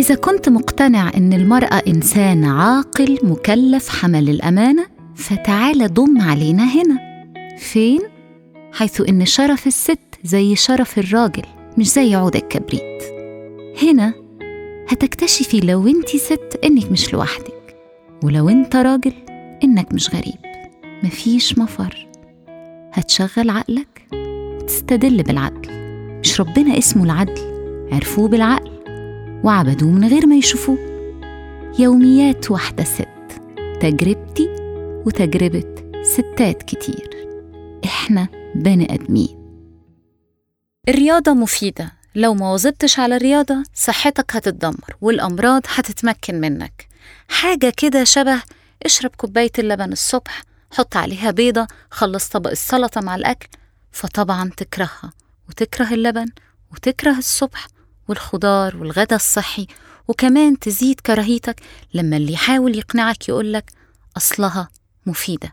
إذا كنت مقتنع إن المرأة إنسان عاقل مكلف حمل الأمانة فتعال ضم علينا هنا. فين؟ حيث إن شرف الست زي شرف الراجل مش زي عود الكبريت. هنا هتكتشفي لو أنت ست إنك مش لوحدك ولو أنت راجل إنك مش غريب. مفيش مفر. هتشغل عقلك وتستدل بالعدل. مش ربنا اسمه العدل عرفوه بالعقل. وعبدوه من غير ما يشوفوه. يوميات واحدة ست تجربتي وتجربة ستات كتير. إحنا بني آدمين. الرياضة مفيدة. لو ما واظبتش على الرياضة صحتك هتتدمر والأمراض هتتمكن منك. حاجة كده شبه اشرب كوباية اللبن الصبح حط عليها بيضة خلص طبق السلطة مع الأكل فطبعا تكرهها. وتكره اللبن وتكره الصبح والخضار والغدا الصحي وكمان تزيد كراهيتك لما اللي يحاول يقنعك يقولك أصلها مفيدة.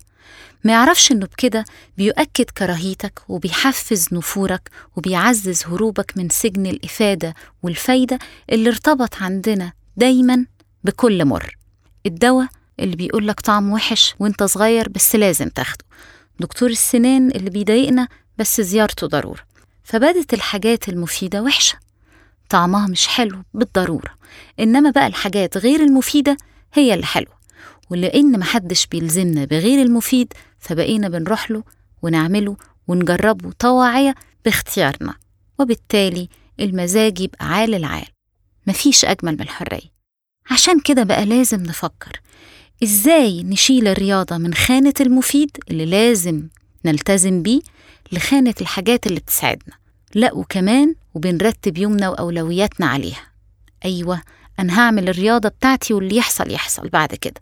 ما يعرفش إنه بكده بيؤكد كراهيتك وبيحفز نفورك وبيعزز هروبك من سجن الإفادة والفايدة اللي ارتبط عندنا دايما بكل مر. الدواء اللي بيقولك طعم وحش وإنت صغير بس لازم تاخده. دكتور السنان اللي بيضايقنا بس زيارته ضرورة. فبدت الحاجات المفيدة وحشة. طعمها مش حلو بالضرورة. إنما بقى الحاجات غير المفيدة هي اللي حلوة. ولأن محدش بيلزمنا بغير المفيد فبقينا بنروح له ونعمله ونجربه طواعية باختيارنا. وبالتالي المزاج يبقى عال العال. مفيش أجمل من الحرية. عشان كده بقى لازم نفكر. إزاي نشيل الرياضة من خانة المفيد اللي لازم نلتزم بيه لخانة الحاجات اللي بتساعدنا؟ لا وكمان وبنرتب يومنا وأولوياتنا عليها. أيوة أنا هعمل الرياضة بتاعتي واللي يحصل يحصل بعد كده.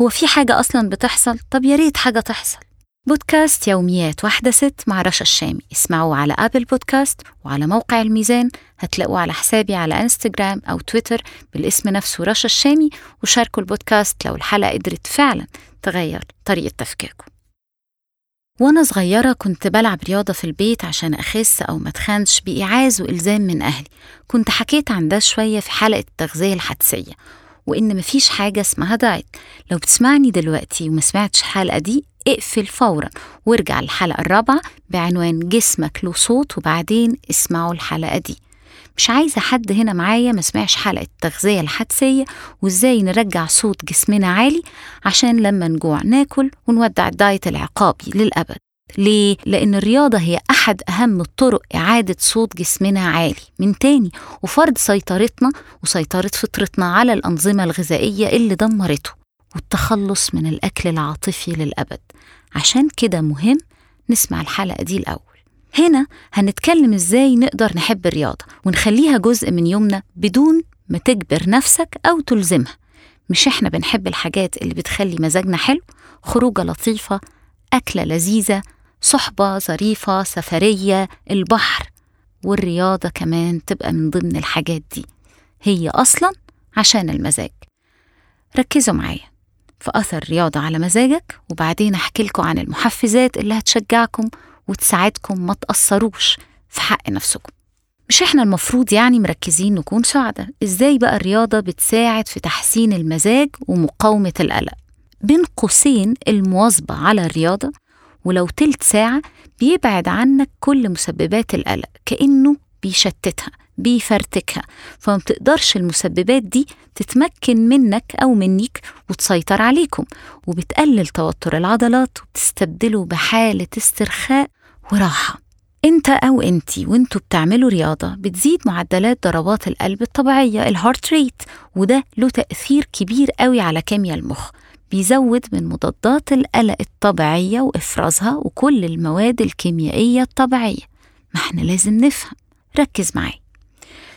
هو في حاجة أصلا بتحصل؟ طب يا ريت حاجة تحصل. بودكاست يوميات واحدة ست مع رشا الشامي. اسمعوه على أبل بودكاست وعلى موقع الميزان. هتلاقوه على حسابي على إنستجرام أو تويتر بالاسم نفسه رشا الشامي. وشاركوا البودكاست لو الحلقة قدرت فعلا تغير طريقة تفكيركم. وأنا صغيرة كنت بلعب رياضة في البيت عشان أخس أو ما تخنش بإيعاز وإلزام من أهلي. كنت حكيت عن ده شوية في حلقة التغذية الحدسية وإن مفيش حاجة اسمها دايت. لو بتسمعني دلوقتي وما سمعتش الحلقة دي اقفل فورا وارجع للحلقة الرابعة بعنوان جسمك له صوت وبعدين اسمعوا الحلقة دي. مش عايزة حد هنا معايا ما سمعش حلقة التغذية الحدسية وإزاي نرجع صوت جسمنا عالي عشان لما نجوع ناكل ونودع الدايت العقابي للأبد. ليه؟ لأن الرياضة هي أحد أهم الطرق إعادة صوت جسمنا عالي. من تاني وفرض سيطرتنا وسيطرة فطرتنا على الأنظمة الغذائية اللي دمرته والتخلص من الأكل العاطفي للأبد. عشان كده مهم نسمع الحلقة دي الأول. هنا هنتكلم إزاي نقدر نحب الرياضة ونخليها جزء من يومنا بدون ما تجبر نفسك أو تلزمها. مش إحنا بنحب الحاجات اللي بتخلي مزاجنا حلو خروجة لطيفة أكلة لذيذة صحبة ظريفة سفرية البحر. والرياضة كمان تبقى من ضمن الحاجات دي. هي أصلا عشان المزاج. ركزوا معايا في أثر الرياضة على مزاجك وبعدين أحكي لكم عن المحفزات اللي هتشجعكم وتساعدكم ما تأثروش في حق نفسكم. مش إحنا المفروض يعني مركزين نكون سعداء. إزاي بقى الرياضة بتساعد في تحسين المزاج ومقاومة القلق؟ بين قوسين المواظبة على الرياضة ولو تلت ساعة بيبعد عنك كل مسببات القلق كأنه بيشتتها بيفرتكها. فما بتقدرش المسببات دي تتمكن منك أو منك وتسيطر عليكم وبتقلل توتر العضلات وبتستبدله بحالة استرخاء وراحة. انت أو انتي وانتوا بتعملوا رياضة بتزيد معدلات ضربات القلب الطبيعية ال heart rate وده له تأثير كبير قوي على كيمياء المخ. بيزود من مضادات القلق الطبيعية وإفرازها وكل المواد الكيميائية الطبيعية. ما إحنا لازم نفهم. ركز معايا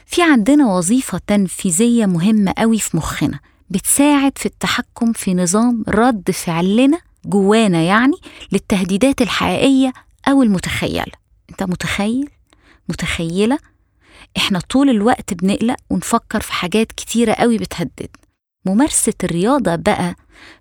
في عندنا وظيفة تنفيذية مهمة قوي في مخنا بتساعد في التحكم في نظام رد فعلنا جوانا يعني للتهديدات الحقيقية أو المتخيلة أنت متخيل؟ متخيلة؟ إحنا طول الوقت بنقلق ونفكر في حاجات كتيرة قوي بتهددنا ممارسة الرياضة بقى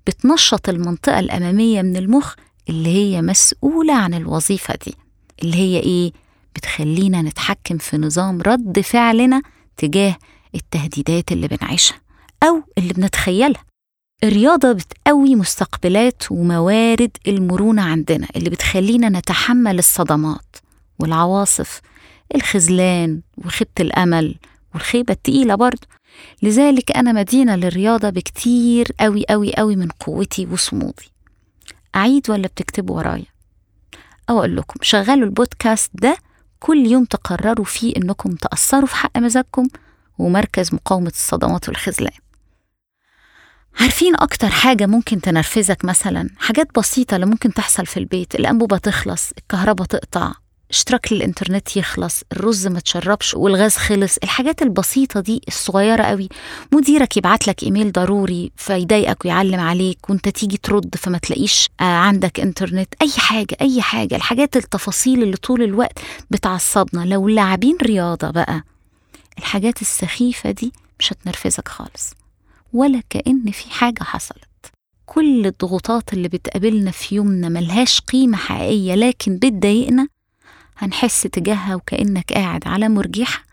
بتنشط المنطقة الأمامية من المخ اللي هي مسؤولة عن الوظيفة دي اللي هي إيه؟ بتخلينا نتحكم في نظام رد فعلنا تجاه التهديدات اللي بنعيشها أو اللي بنتخيلها. الرياضة بتقوي مستقبلات وموارد المرونة عندنا اللي بتخلينا نتحمل الصدمات والعواصف الخذلان وخيبة الأمل والخيبة التقيلة برضه لذلك أنا مدينة للرياضة بكتير أوي أوي أوي من قوتي وصمودي. أعيد ولا بتكتبوا ورايا؟ أو أقول لكم شغلوا البودكاست ده كل يوم تقرروا فيه إنكم تأثروا في حق مزاجكم ومركز مقاومة الصدمات والخذلان. عارفين أكتر حاجة ممكن تنرفزك مثلا؟ حاجات بسيطة اللي ممكن تحصل في البيت الأنبوبة تخلص الكهرباء تقطع اشتراك للإنترنت يخلص الرز ما تشربش والغاز خلص. الحاجات البسيطة دي الصغيرة قوي. مديرك يبعت لك إيميل ضروري فيضايقك ويعلم عليك وأنت تيجي ترد فما تلاقيش آه عندك إنترنت. أي حاجة أي حاجة. الحاجات التفاصيل اللي طول الوقت بتعصبنا. لو لاعبين رياضة بقى الحاجات السخيفة دي مش هتنرفزك خالص ولا كأن في حاجة حصلت. كل الضغوطات اللي بتقابلنا في يومنا ملهاش قيمة حقيقية لكن بتضايقنا هنحس تجاهها وكأنك قاعد على مرجيحة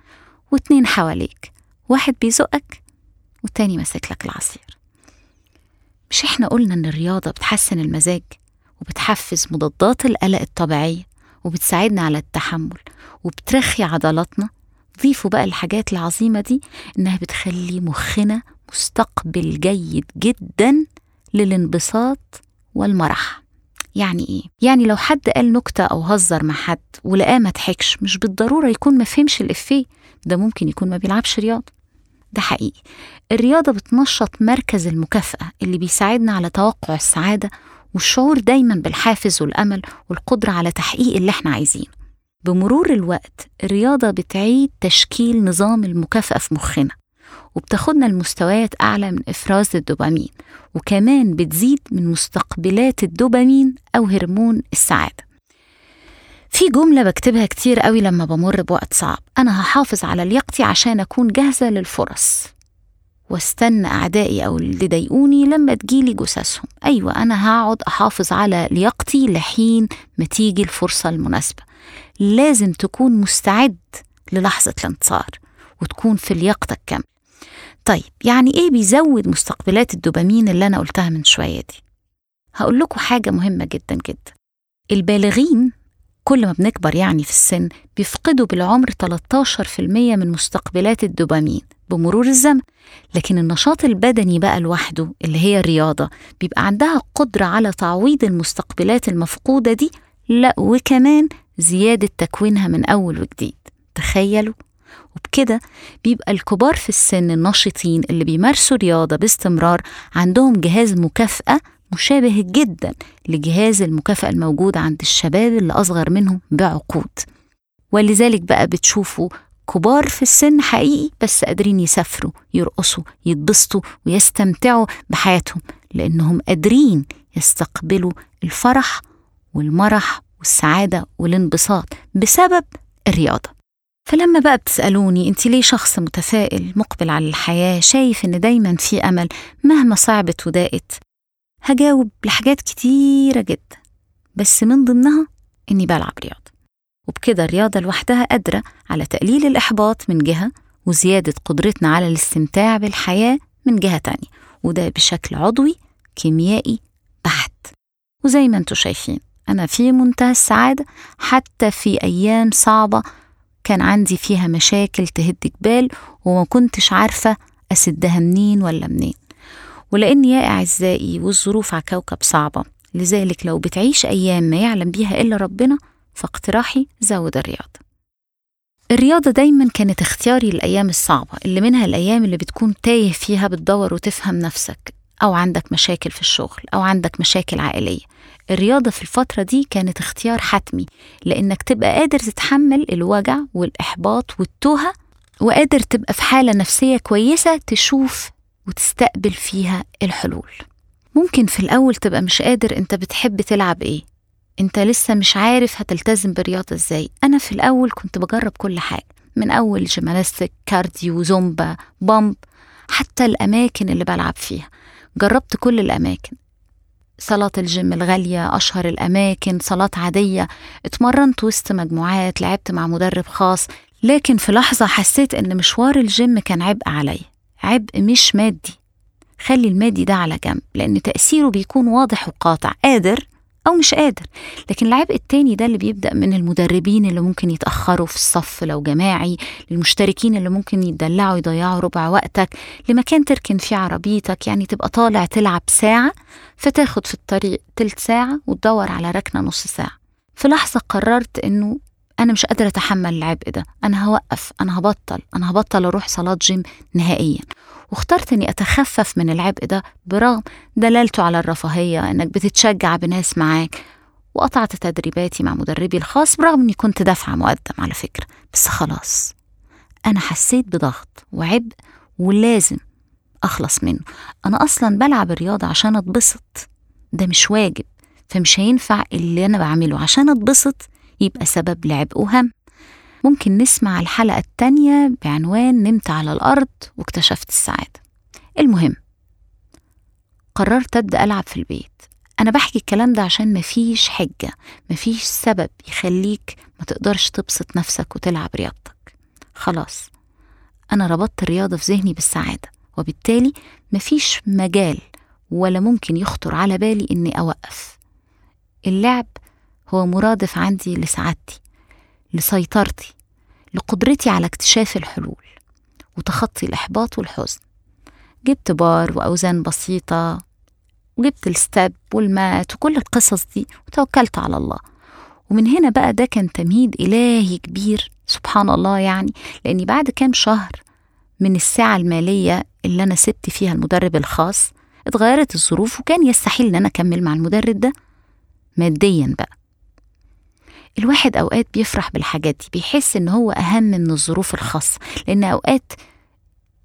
واتنين حواليك واحد بيزقك والتاني ماسك لك العصير. مش إحنا قلنا إن الرياضة بتحسن المزاج وبتحفز مضادات القلق الطبيعية وبتساعدنا على التحمل وبترخي عضلاتنا؟ ضيفوا بقى الحاجات العظيمة دي إنها بتخلي مخنا مستقبل جيد جدا للانبساط والمرح. يعني إيه؟ يعني لو حد قال نكتة أو هزر مع حد ولقاه ما ضحكش مش بالضرورة يكون ما فهمش الإفيه. ده ممكن يكون ما بيلعبش رياضة. ده حقيقي. الرياضة بتنشط مركز المكافأة اللي بيساعدنا على توقع السعادة والشعور دايما بالحافز والأمل والقدرة على تحقيق اللي إحنا عايزينه. بمرور الوقت الرياضة بتعيد تشكيل نظام المكافأة في مخنا. وبتاخدنا لمستويات أعلى من إفراز الدوبامين وكمان بتزيد من مستقبلات الدوبامين أو هرمون السعادة. في جملة بكتبها كتير قوي لما بمر بوقت صعب أنا هحافظ على لياقتي عشان أكون جاهزة للفرص. واستنى أعدائي أو اللي ضايقوني لما تجيلي جثثهم. أيوة أنا هقعد أحافظ على لياقتي لحين ما تيجي الفرصة المناسبة. لازم تكون مستعد للحظة الانتصار وتكون في لياقتك كاملة. طيب يعني إيه بيزود مستقبلات الدوبامين اللي أنا قلتها من شوية دي؟ هقول لكم حاجة مهمة جدا جدا. البالغين كل ما بنكبر يعني في السن بيفقدوا بالعمر 13% من مستقبلات الدوبامين بمرور الزمن. لكن النشاط البدني بقى لوحده اللي هي الرياضة بيبقى عندها قدرة على تعويض المستقبلات المفقودة دي لا وكمان زيادة تكوينها من أول وجديد. تخيلوا؟ وبكده بيبقى الكبار في السن النشطين اللي بيمارسوا رياضة باستمرار عندهم جهاز مكافأة مشابه جدا لجهاز المكافأة الموجود عند الشباب اللي أصغر منهم بعقود. ولذلك بقى بتشوفوا كبار في السن حقيقي بس قادرين يسافروا يرقصوا يتبسطوا ويستمتعوا بحياتهم لأنهم قادرين يستقبلوا الفرح والمرح والسعادة والانبساط بسبب الرياضة. فلما بقى بتسألوني أنت ليه شخص متفائل مقبل على الحياة شايف إن دايما في أمل مهما صعبت وضاقت؟ هجاوب لحاجات كتيرة جدا بس من ضمنها إني بلعب رياضة. وبكده الرياضة لوحدها قادرة على تقليل الإحباط من جهة وزيادة قدرتنا على الاستمتاع بالحياة من جهة تانية. وده بشكل عضوي كيميائي بحت. وزي ما أنتم شايفين أنا في منتهى السعادة حتى في أيام صعبة كان عندي فيها مشاكل تهد جبال وما كنتش عارفة أسدها منين ولا منين. ولأن يا أعزائي والظروف على كوكب صعبة لذلك لو بتعيش أيام ما يعلم بيها إلا ربنا فاقتراحي زود الرياضة. الرياضة دايما كانت اختياري للأيام الصعبة اللي منها الأيام اللي بتكون تايه فيها بتدور وتفهم نفسك أو عندك مشاكل في الشغل أو عندك مشاكل عائلية. الرياضة في الفترة دي كانت اختيار حتمي لأنك تبقى قادر تتحمل الوجع والإحباط والتوهة وقادر تبقى في حالة نفسية كويسة تشوف وتستقبل فيها الحلول. ممكن في الأول تبقى مش قادر أنت بتحب تلعب إيه أنت لسه مش عارف هتلتزم بالرياضة إزاي. أنا في الأول كنت بجرب كل حاجة من أول gymnastic cardio Zumba pump حتى الأماكن اللي بلعب فيها. جربت كل الأماكن صلاة الجيم الغالية أشهر الأماكن صالات عادية. اتمرنت وسط مجموعات لعبت مع مدرب خاص. لكن في لحظة حسيت إن مشوار الجيم كان عبء عليا عبء مش مادي. خلي المادي ده على جنب لأن تأثيره بيكون واضح وقاطع. قادر؟ أو مش قادر. لكن العبء التاني ده اللي بيبدأ من المدربين اللي ممكن يتأخروا في الصف لو جماعي للمشتركين اللي ممكن يتدلعوا يضيعوا ربع وقتك لمكان تركن فيه عربيتك. يعني تبقى طالع تلعب ساعة فتاخد في الطريق تلت ساعة وتدور على ركنة نص ساعة. في لحظة قررت إنه أنا مش قادرة أتحمل العبء ده. أنا هوقف أنا هبطل أنا هبطل أروح صلاة جيم نهائيا. واخترت إني أتخفف من العبء ده برغم دلالته على الرفاهية إنك بتتشجع بناس معاك. وقطعت تدريباتي مع مدربي الخاص برغم إني كنت دافعه مقدم على فكرة. بس خلاص أنا حسيت بضغط وعبء ولازم أخلص منه. أنا أصلا بلعب الرياضة عشان أتبسط. ده مش واجب فمش هينفع اللي أنا بعمله. عشان أتبسط يبقى سبب لعبء وهم ممكن نسمع الحلقة التانية بعنوان نمت على الأرض واكتشفت السعادة. المهم قررت أبدأ ألعب في البيت. أنا بحكي الكلام ده عشان مفيش حجة مفيش سبب يخليك ما تقدرش تبسط نفسك وتلعب رياضتك. خلاص أنا ربطت الرياضة في ذهني بالسعادة وبالتالي مفيش مجال ولا ممكن يخطر على بالي إني أوقف. اللعب هو مرادف عندي لسعادتي لسيطرتي لقدرتي على اكتشاف الحلول وتخطي الإحباط والحزن. جبت بار وأوزان بسيطة وجبت الستاب والمات وكل القصص دي وتوكلت على الله. ومن هنا بقى ده كان تمهيد إلهي كبير سبحان الله يعني لأني بعد كام شهر من الساعة المالية اللي أنا سبت فيها المدرب الخاص اتغيرت الظروف وكان يستحيل إن أنا أكمل مع المدرب ده ماديا بقى. الواحد أوقات بيفرح بالحاجات دي بيحس إن هو أهم من الظروف الخاصة لأن أوقات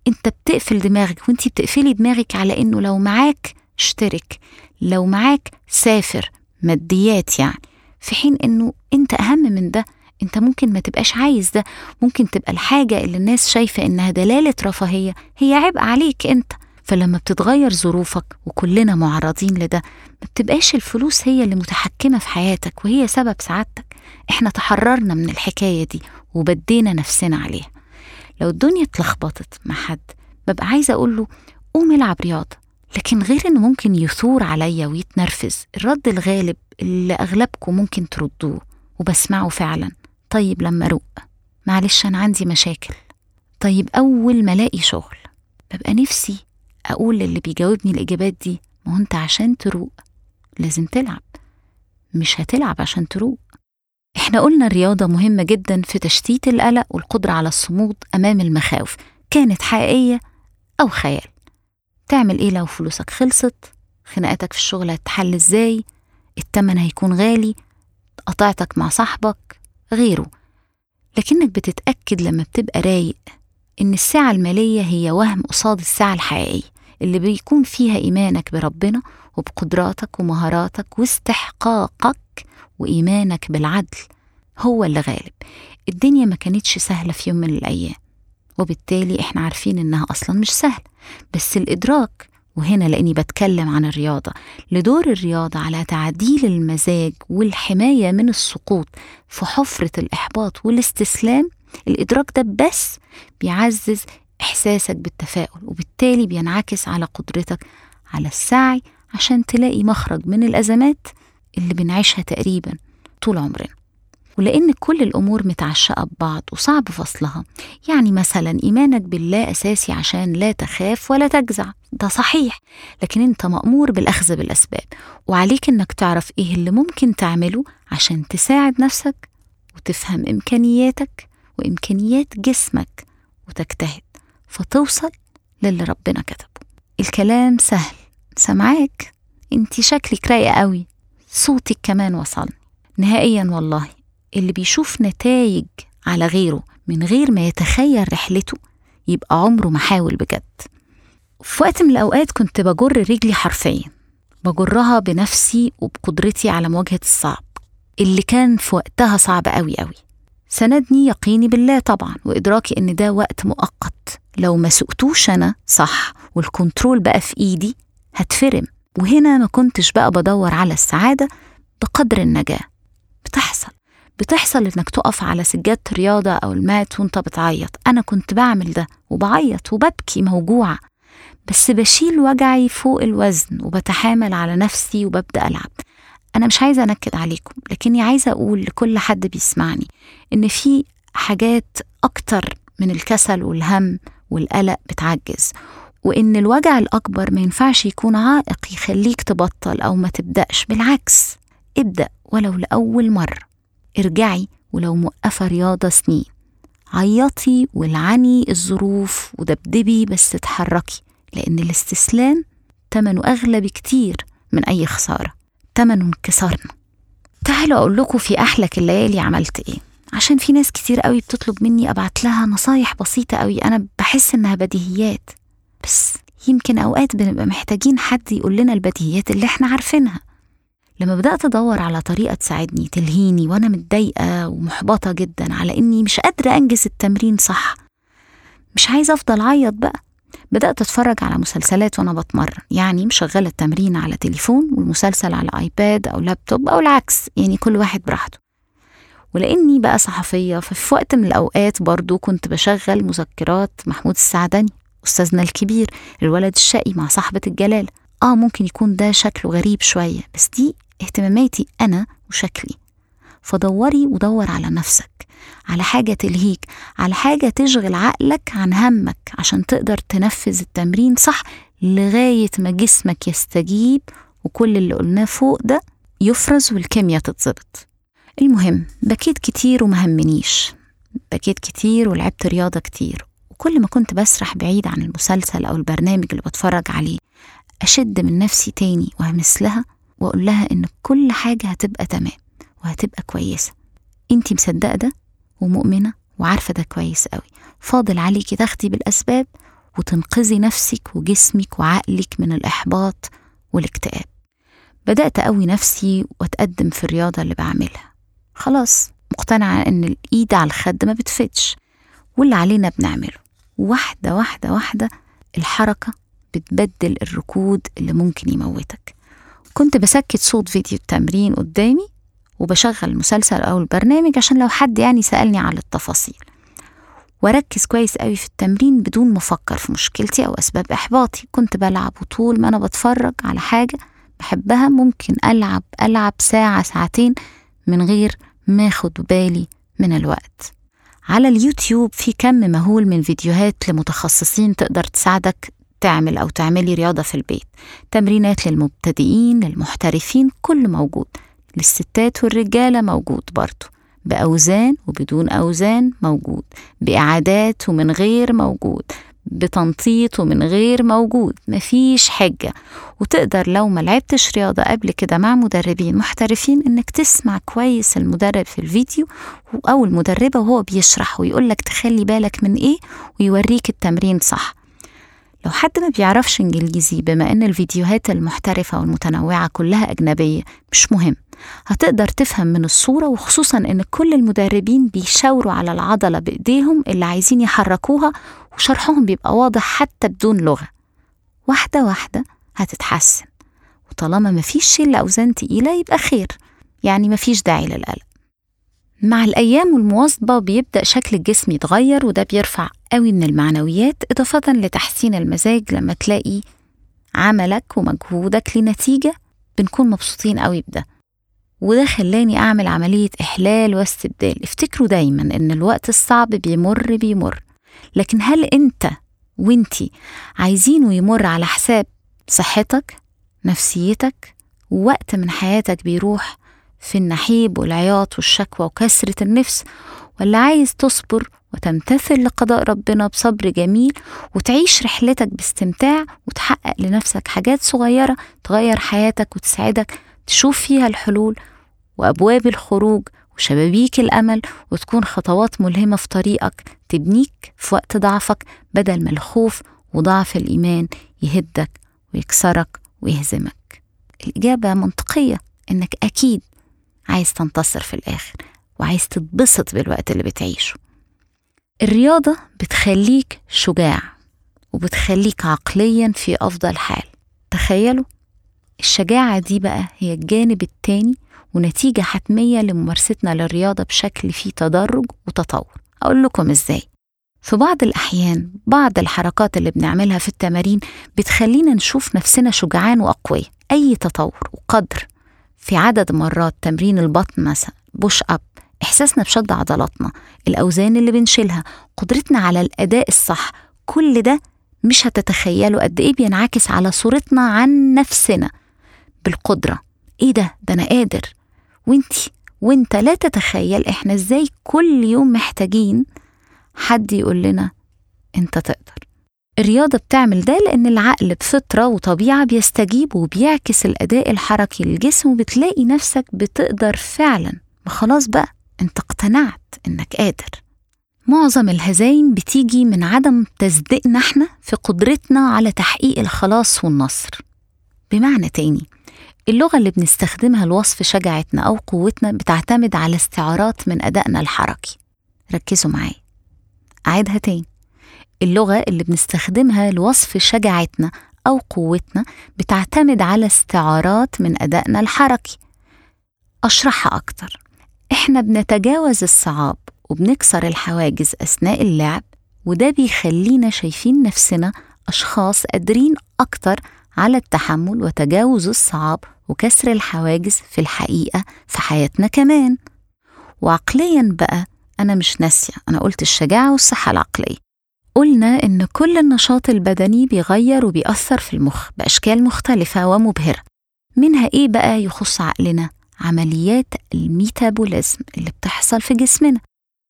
أنت بتقفل دماغك وأنت بتقفلي دماغك على إنه لو معاك اشترك لو معاك سافر ماديات يعني في حين إنه أنت أهم من ده أنت ممكن ما تبقاش عايز ده ممكن تبقى الحاجة اللي الناس شايفة إنها دلالة رفاهية هي عبء عليك أنت. فلما بتتغير ظروفك وكلنا معرضين لده ما بتبقاش الفلوس هي اللي متحكمة في حياتك وهي سبب سعادتك. إحنا تحررنا من الحكاية دي وبدينا نفسنا عليها. لو الدنيا اتلخبطت مع حد ببقى عايزة أقول له قوم العب رياضة لكن غير إنه ممكن يثور عليا ويتنرفز الرد الغالب اللي أغلبكم ممكن تردوه وبسمعه فعلا. طيب لما أروق معلش أنا عندي مشاكل. طيب أول ما ألاقي شغل ببقى نفسي أقول للي بيجاوبني الإجابات دي ما هو أنت عشان تروق لازم تلعب. مش هتلعب عشان تروق. إحنا قلنا الرياضة مهمة جدا في تشتيت القلق والقدرة على الصمود أمام المخاوف كانت حقيقية أو خيال. تعمل إيه لو فلوسك خلصت؟ خناقاتك في الشغل هتحل إزاي؟ التمن هيكون غالي؟ قطعتك مع صاحبك؟ غيره. لكنك بتتأكد لما بتبقى رايق إن الساعة المالية هي وهم قصاد الساعة الحقيقية اللي بيكون فيها إيمانك بربنا وبقدراتك ومهاراتك واستحقاقك وإيمانك بالعدل هو اللي غالب الدنيا ما كانتش سهلة في يوم من الأيام وبالتالي إحنا عارفين إنها أصلا مش سهلة. بس الإدراك وهنا لأني بتكلم عن الرياضة لدور الرياضة على تعديل المزاج والحماية من السقوط في حفرة الإحباط والاستسلام الإدراك ده بس بيعزز إحساسك بالتفاؤل وبالتالي بينعكس على قدرتك على السعي عشان تلاقي مخرج من الأزمات اللي بنعيشها تقريبا طول عمرنا. ولأن كل الأمور متعشقة ببعض وصعب فصلها. يعني مثلا إيمانك بالله أساسي عشان لا تخاف ولا تجزع. ده صحيح. لكن أنت مأمور بالأخذ بالأسباب. وعليك أنك تعرف إيه اللي ممكن تعمله عشان تساعد نفسك وتفهم إمكانياتك وإمكانيات جسمك وتجتهد فتوصل للي ربنا كتبه. الكلام سهل. سمعاك انت شكلك رايقة قوي. صوتك كمان وصلني. نهائيا والله اللي بيشوف نتائج على غيره من غير ما يتخيل رحلته يبقى عمره ما حاول بجد. في وقت من الأوقات كنت بجر رجلي حرفيا بجرها بنفسي وبقدرتي على مواجهة الصعب اللي كان في وقتها صعب قوي قوي سندني يقيني بالله طبعا وإدراكي إن ده وقت مؤقت. لو ما سقتوش أنا صح والكنترول بقى في إيدي هتفرم. وهنا ما كنتش بقى بدور على السعادة بقدر النجاة. بتحصل. بتحصل إنك تقف على سجادة رياضة أو المات وأنت بتعيط. أنا كنت بعمل ده وبعيط وببكي موجوعة بس بشيل وجعي فوق الوزن وبتحامل على نفسي وببدأ ألعب. أنا مش عايزة أنكد عليكم لكني عايزة أقول لكل حد بيسمعني إن في حاجات أكتر من الكسل والهم والقلق بتعجز. وإن الوجع الأكبر ما ينفعش يكون عائق يخليك تبطل أو ما تبدأش. بالعكس ابدأ ولو لأول مرة. ارجعي ولو موقفة رياضة سنين. عيطي والعني الظروف ودبدبي بس اتحركي لأن الاستسلام تمنه أغلى بكتير من أي خسارة تمنه انكسارنا. تعالوا أقول لكم في أحلك الليالي عملت إيه. عشان في ناس كتير قوي بتطلب مني أبعت لها نصايح بسيطة قوي أنا بحس إنها بديهيات. بس يمكن أوقات بنبقى محتاجين حد يقول لنا البديهيات اللي إحنا عارفينها. لما بدأت أدور على طريقة تساعدني تلهيني وأنا متضايقة ومحبطة جدا على إني مش قادرة أنجز التمرين صح مش عايزة أفضل أعيط بقى. بدأت أتفرج على مسلسلات وأنا بتمرن يعني مشغلة التمرين على تليفون والمسلسل على آيباد أو لابتوب أو العكس يعني كل واحد براحته. ولأني بقى صحفية ففي وقت من الأوقات برضو كنت بشغل مذكرات محمود السعدني أستاذنا الكبير الولد الشقي مع صاحبة الجلال. آه ممكن يكون ده شكله غريب شوية بس دي اهتماماتي أنا وشكلي. فدوري ودور على نفسك على حاجة تلهيك على حاجة تشغل عقلك عن همك عشان تقدر تنفذ التمرين صح لغاية ما جسمك يستجيب وكل اللي قلناه فوق ده يفرز والكيمياء تتظبط. المهم بكيت كتير ومهمنيش بكيت كتير ولعبت رياضة كتير. وكل ما كنت بسرح بعيد عن المسلسل أو البرنامج اللي بتفرج عليه أشد من نفسي تاني وهمسلها وأقول لها إن كل حاجة هتبقى تمام وهتبقى كويسة. أنتي مصدقة ده؟ ومؤمنة وعارفة ده كويس قوي فاضل عليكي تاخدي بالأسباب وتنقذي نفسك وجسمك وعقلك من الإحباط والاكتئاب. بدأت أقوي نفسي وأتقدم في الرياضة اللي بعملها. خلاص مقتنعة إن الإيد على الخد ما بتفتش واللي علينا بنعمله. واحدة واحدة واحدة الحركة بتبدل الركود اللي ممكن يموتك. كنت بسكت صوت فيديو التمرين قدامي وبشغل المسلسل أو البرنامج عشان لو حد يعني سألني على التفاصيل. وأركز كويس قوي في التمرين بدون ما أفكر في مشكلتي أو أسباب إحباطي. كنت بلعب وطول ما أنا بتفرج على حاجة بحبها ممكن ألعب ألعب ساعة ساعتين من غير ما أخد بالي من الوقت. على اليوتيوب في كم مهول من فيديوهات لمتخصصين تقدر تساعدك تعمل أو تعملي رياضة في البيت. تمرينات للمبتدئين للمحترفين كل موجود. للستات والرجالة موجود برضه بأوزان وبدون أوزان موجود. بإعادات ومن غير موجود. بتنطيط ومن غير موجود مفيش حجة. وتقدر لو ما لعبتش رياضة قبل كده مع مدربين محترفين إنك تسمع كويس المدرب في الفيديو أو المدربة وهو بيشرح ويقولك تخلي بالك من إيه ويوريك التمرين صح. لو حد ما بيعرفش إنجليزي بما إن الفيديوهات المحترفة والمتنوعة كلها أجنبية مش مهم. هتقدر تفهم من الصورة وخصوصا إن كل المدربين بيشاوروا على العضلة بإيديهم اللي عايزين يحركوها وشرحهم بيبقى واضح حتى بدون لغة. واحدة واحدة هتتحسن. وطالما مفيش شيء لأوزان تقيلة يبقى خير. يعني مفيش داعي للقلق. مع الأيام والمواظبة بيبدأ شكل الجسم يتغير وده بيرفع قوي من المعنويات إضافة لتحسين المزاج لما تلاقي عملك ومجهودك لنتيجة بنكون مبسوطين قوي بده. وده خلاني أعمل عملية إحلال واستبدال. افتكروا دايما إن الوقت الصعب بيمر بيمر. لكن هل أنت وانتي عايزينه يمر على حساب صحتك نفسيتك ووقت من حياتك بيروح في النحيب والعياط والشكوى وكسرة النفس ولا عايز تصبر وتمتثل لقضاء ربنا بصبر جميل وتعيش رحلتك باستمتاع وتحقق لنفسك حاجات صغيرة تغير حياتك وتساعدك تشوف فيها الحلول وأبواب الخروج وشبابيك الأمل وتكون خطوات ملهمة في طريقك تبنيك في وقت ضعفك بدل ما الخوف وضعف الإيمان يهدك ويكسرك ويهزمك. الإجابة منطقية إنك أكيد عايز تنتصر في الآخر وعايز تتبسط بالوقت اللي بتعيشه. الرياضة بتخليك شجاع وبتخليك عقليا في أفضل حال. تخيلوا الشجاعة دي بقى هي الجانب التاني ونتيجة حتمية لممارستنا للرياضة بشكل فيه تدرج وتطور. أقول لكم إزاي. في بعض الأحيان بعض الحركات اللي بنعملها في التمارين بتخلينا نشوف نفسنا شجعان وأقوياء. أي تطور وقدر. في عدد مرات تمرين البطن مثلا بوش أب إحساسنا بشد عضلاتنا الأوزان اللي بنشيلها قدرتنا على الأداء الصح كل ده مش هتتخيلوا قد إيه بينعكس على صورتنا عن نفسنا. بالقدرة. إيه ده؟ ده أنا قادر. وإنتي وإنت لا تتخيل إحنا إزاي كل يوم محتاجين حد يقول لنا انت تقدر. الرياضة بتعمل ده لأن العقل بفطرة وطبيعة بيستجيب وبيعكس الأداء الحركي للجسم وبتلاقي نفسك بتقدر فعلا. ما خلاص بقى انت اقتنعت إنك قادر. معظم الهزايم بتيجي من عدم تصديقنا إحنا في قدرتنا على تحقيق الخلاص والنصر. بمعنى تاني اللغة اللي بنستخدمها لوصف شجاعتنا أو قوتنا بتعتمد على استعارات من أدائنا الحركي. ركزوا معايا. أعيدها تاني. اللغة اللي بنستخدمها لوصف شجاعتنا أو قوتنا بتعتمد على استعارات من أدائنا الحركي. أشرحها أكتر. إحنا بنتجاوز الصعاب وبنكسر الحواجز أثناء اللعب وده بيخلينا شايفين نفسنا أشخاص قادرين أكتر على التحمل وتجاوز الصعاب وكسر الحواجز في الحقيقة في حياتنا كمان. وعقليا بقى أنا مش ناسية أنا قلت الشجاعة والصحة العقلية. قلنا إن كل النشاط البدني بيغير وبيأثر في المخ بأشكال مختلفة ومبهرة. منها إيه بقى يخص عقلنا؟ عمليات الميتابوليزم اللي بتحصل في جسمنا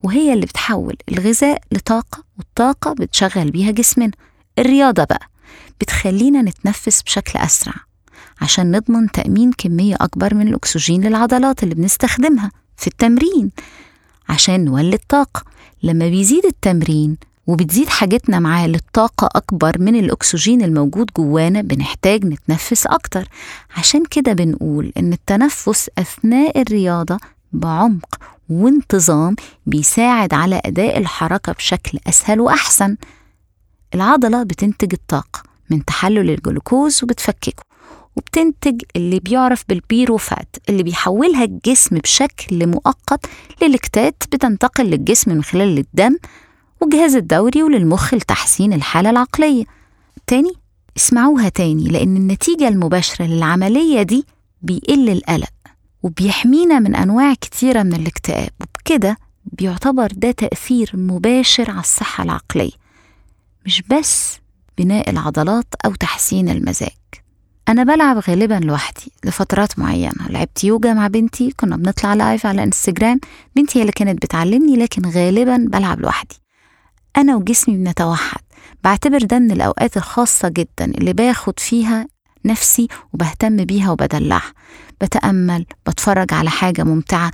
وهي اللي بتحول الغذاء لطاقة والطاقة بتشغل بيها جسمنا. الرياضة بقى بتخلينا نتنفس بشكل أسرع عشان نضمن تأمين كمية أكبر من الأكسجين للعضلات اللي بنستخدمها في التمرين. عشان نولد طاقة. لما بيزيد التمرين وبتزيد حاجتنا معاه للطاقة أكبر من الأكسجين الموجود جوانا بنحتاج نتنفس أكتر. عشان كده بنقول إن التنفس أثناء الرياضة بعمق وانتظام بيساعد على أداء الحركة بشكل أسهل وأحسن. العضلة بتنتج الطاقة من تحلل الجلوكوز وبتفككه. وبتنتج اللي بيعرف بالبيروفات اللي بيحولها الجسم بشكل مؤقت للكتات بتنتقل للجسم من خلال الدم والجهاز الدوري وللمخ لتحسين الحالة العقلية. تاني؟ اسمعوها تاني لأن النتيجة المباشرة للعملية دي بيقل القلق وبيحمينا من أنواع كتيرة من الاكتئاب وبكده بيعتبر ده تأثير مباشر على الصحة العقلية مش بس بناء العضلات أو تحسين المزاج. أنا بلعب غالبا لوحدي لفترات معينة. لعبت يوجا مع بنتي كنا بنطلع لايف على انستجرام بنتي هي اللي كانت بتعلمني لكن غالبا بلعب لوحدي. أنا وجسمي بنتوحد. بعتبر ده من الأوقات الخاصة جدا اللي باخد فيها نفسي وبهتم بيها وبدلعها. بتأمل بتفرج على حاجة ممتعة.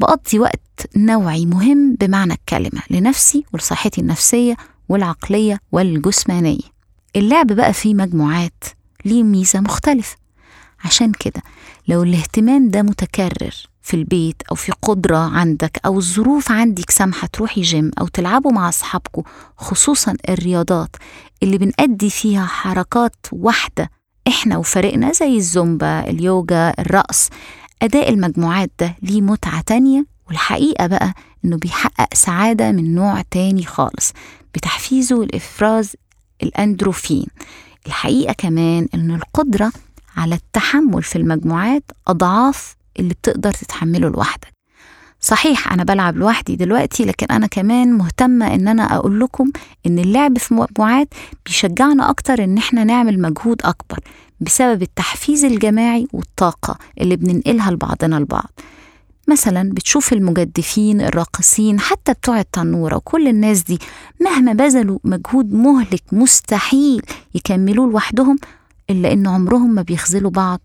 بقضي وقت نوعي مهم بمعنى الكلمة لنفسي ولصحتي النفسية والعقلية والجسمانية. اللعب بقى فيه مجموعات ليه ميزة مختلفة. عشان كده لو الاهتمام ده متكرر في البيت أو في قدرة عندك أو الظروف عندك سامحة تروحي جيم أو تلعبوا مع أصحابكم خصوصا الرياضات اللي بنأدي فيها حركات واحدة إحنا وفريقنا زي الزومبا اليوجا الرقص أداء المجموعات ده ليه متعة تانية. والحقيقة بقى إنه بيحقق سعادة من نوع تاني خالص بتحفيزه الإفراز الأندروفين. الحقيقة كمان إن القدرة على التحمل في المجموعات أضعاف اللي بتقدر تتحمله لوحدك. صحيح أنا بلعب لوحدي دلوقتي لكن أنا كمان مهتمة إن أنا أقول لكم إن اللعب في مجموعات بيشجعنا أكتر إن إحنا نعمل مجهود أكبر بسبب التحفيز الجماعي والطاقة اللي بننقلها لبعضنا البعض مثلا بتشوف المجدفين الراقصين حتى بتوع التنورة وكل الناس دي مهما بذلوا مجهود مهلك مستحيل يكملوه لوحدهم إلا إن عمرهم ما بيخذلوا بعض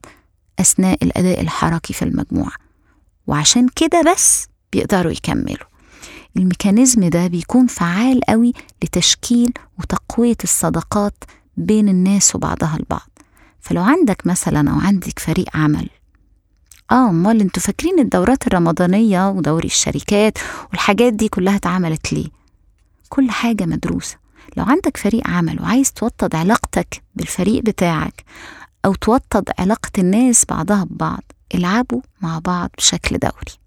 أثناء الأداء الحركي في المجموعة. وعشان كده بس بيقدروا يكملوا. الميكانيزم ده بيكون فعال قوي لتشكيل وتقوية الصداقات بين الناس وبعضها البعض. فلو عندك مثلا أو عندك فريق عمل آه أمال أنتوا فاكرين الدورات الرمضانية ودوري الشركات والحاجات دي كلها اتعملت ليه؟ كل حاجة مدروسة. لو عندك فريق عمل وعايز توطد علاقتك بالفريق بتاعك أو توطد علاقة الناس بعضها ببعض العبوا مع بعض بشكل دوري.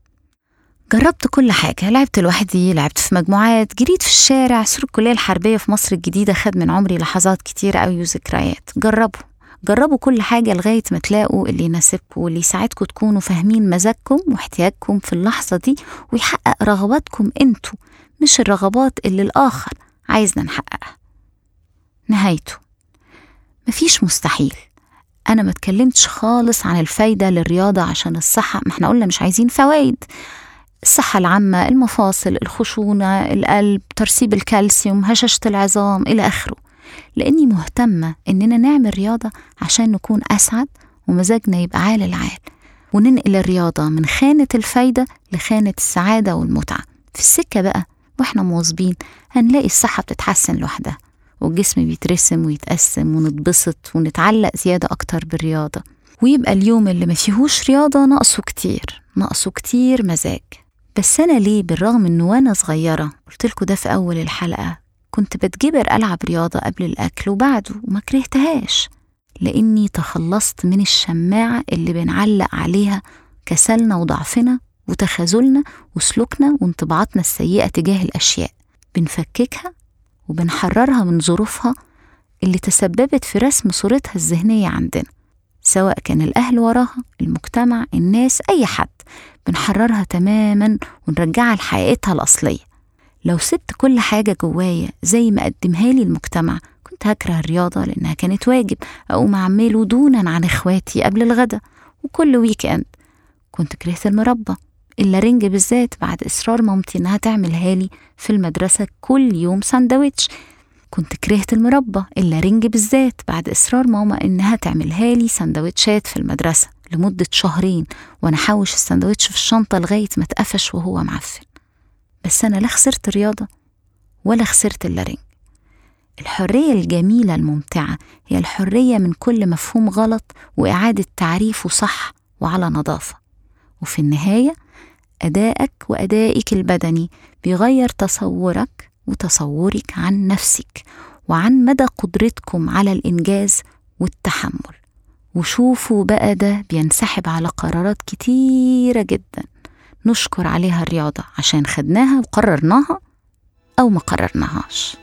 جربت كل حاجة لعبت لوحدي لعبت في مجموعات جريت في الشارع سور الكلية الحربية في مصر الجديدة خد من عمري لحظات كتير قوي وذكريات. جربوا. جربوا كل حاجة لغاية ما تلاقوا اللي يناسبكم واللي يساعدكم تكونوا فاهمين مزاجكم واحتياجكم في اللحظة دي ويحقق رغباتكم أنتوا مش الرغبات اللي الآخر عايزنا نحققها. نهايته. مفيش مستحيل. أنا ما اتكلمتش خالص عن الفايدة للرياضة عشان الصحة ما إحنا قلنا مش عايزين فوائد. الصحة العامة المفاصل الخشونة القلب ترسيب الكالسيوم هشاشة العظام إلى آخره. لأني مهتمة إننا نعمل رياضة عشان نكون أسعد ومزاجنا يبقى عال العال وننقل الرياضة من خانة الفايدة لخانة السعادة والمتعة. في السكة بقى وإحنا مواظبين هنلاقي الصحة بتتحسن لوحدها والجسم بيترسم ويتقسم ونتبسط ونتعلق زيادة أكتر بالرياضة. ويبقى اليوم اللي ما فيهوش رياضة ناقصه كتير ناقصه كتير مزاج. بس أنا ليه بالرغم إنه وأنا صغيرة قلتلكوا ده في أول الحلقة كنت بتجبر ألعب رياضة قبل الأكل وبعده وما كرهتهاش لأني تخلصت من الشماعة اللي بنعلق عليها كسلنا وضعفنا وتخاذلنا وسلوكنا وانطباعاتنا السيئة تجاه الأشياء. بنفككها وبنحررها من ظروفها اللي تسببت في رسم صورتها الذهنية عندنا سواء كان الأهل وراها المجتمع الناس أي حد. بنحررها تماما ونرجعها لحقيقتها الأصلية. لو سبت كل حاجة جوايا زي ما قدمها لي المجتمع كنت هكره الرياضة لأنها كانت واجب أقوم أعمله دونا عن إخواتي قبل الغدا وكل weekend كنت كرهت المربى اللارنج بالذات بعد إصرار مامتي إنها تعملها لي في المدرسة كل يوم ساندويتش كنت كرهت المربى اللارنج بالذات بعد إصرار ماما إنها تعملها لي سندوتشات في المدرسة لمدة شهرين وأنا أحوش السندوتش في الشنطة لغاية ما اتقفش وهو معفن. بس أنا لا خسرت رياضة ولا خسرت اللارنج الحرية الجميلة الممتعة هي الحرية من كل مفهوم غلط وإعادة تعريفه صح وعلى نظافة. وفي النهاية أدائك وأدائك البدني بيغير تصورك وتصورك عن نفسك وعن مدى قدرتكم على الإنجاز والتحمل. وشوفوا بقى ده بينسحب على قرارات كتيرة جدا. نشكر عليها الرياضة عشان خدناها وقررناها أو ما قررناهاش.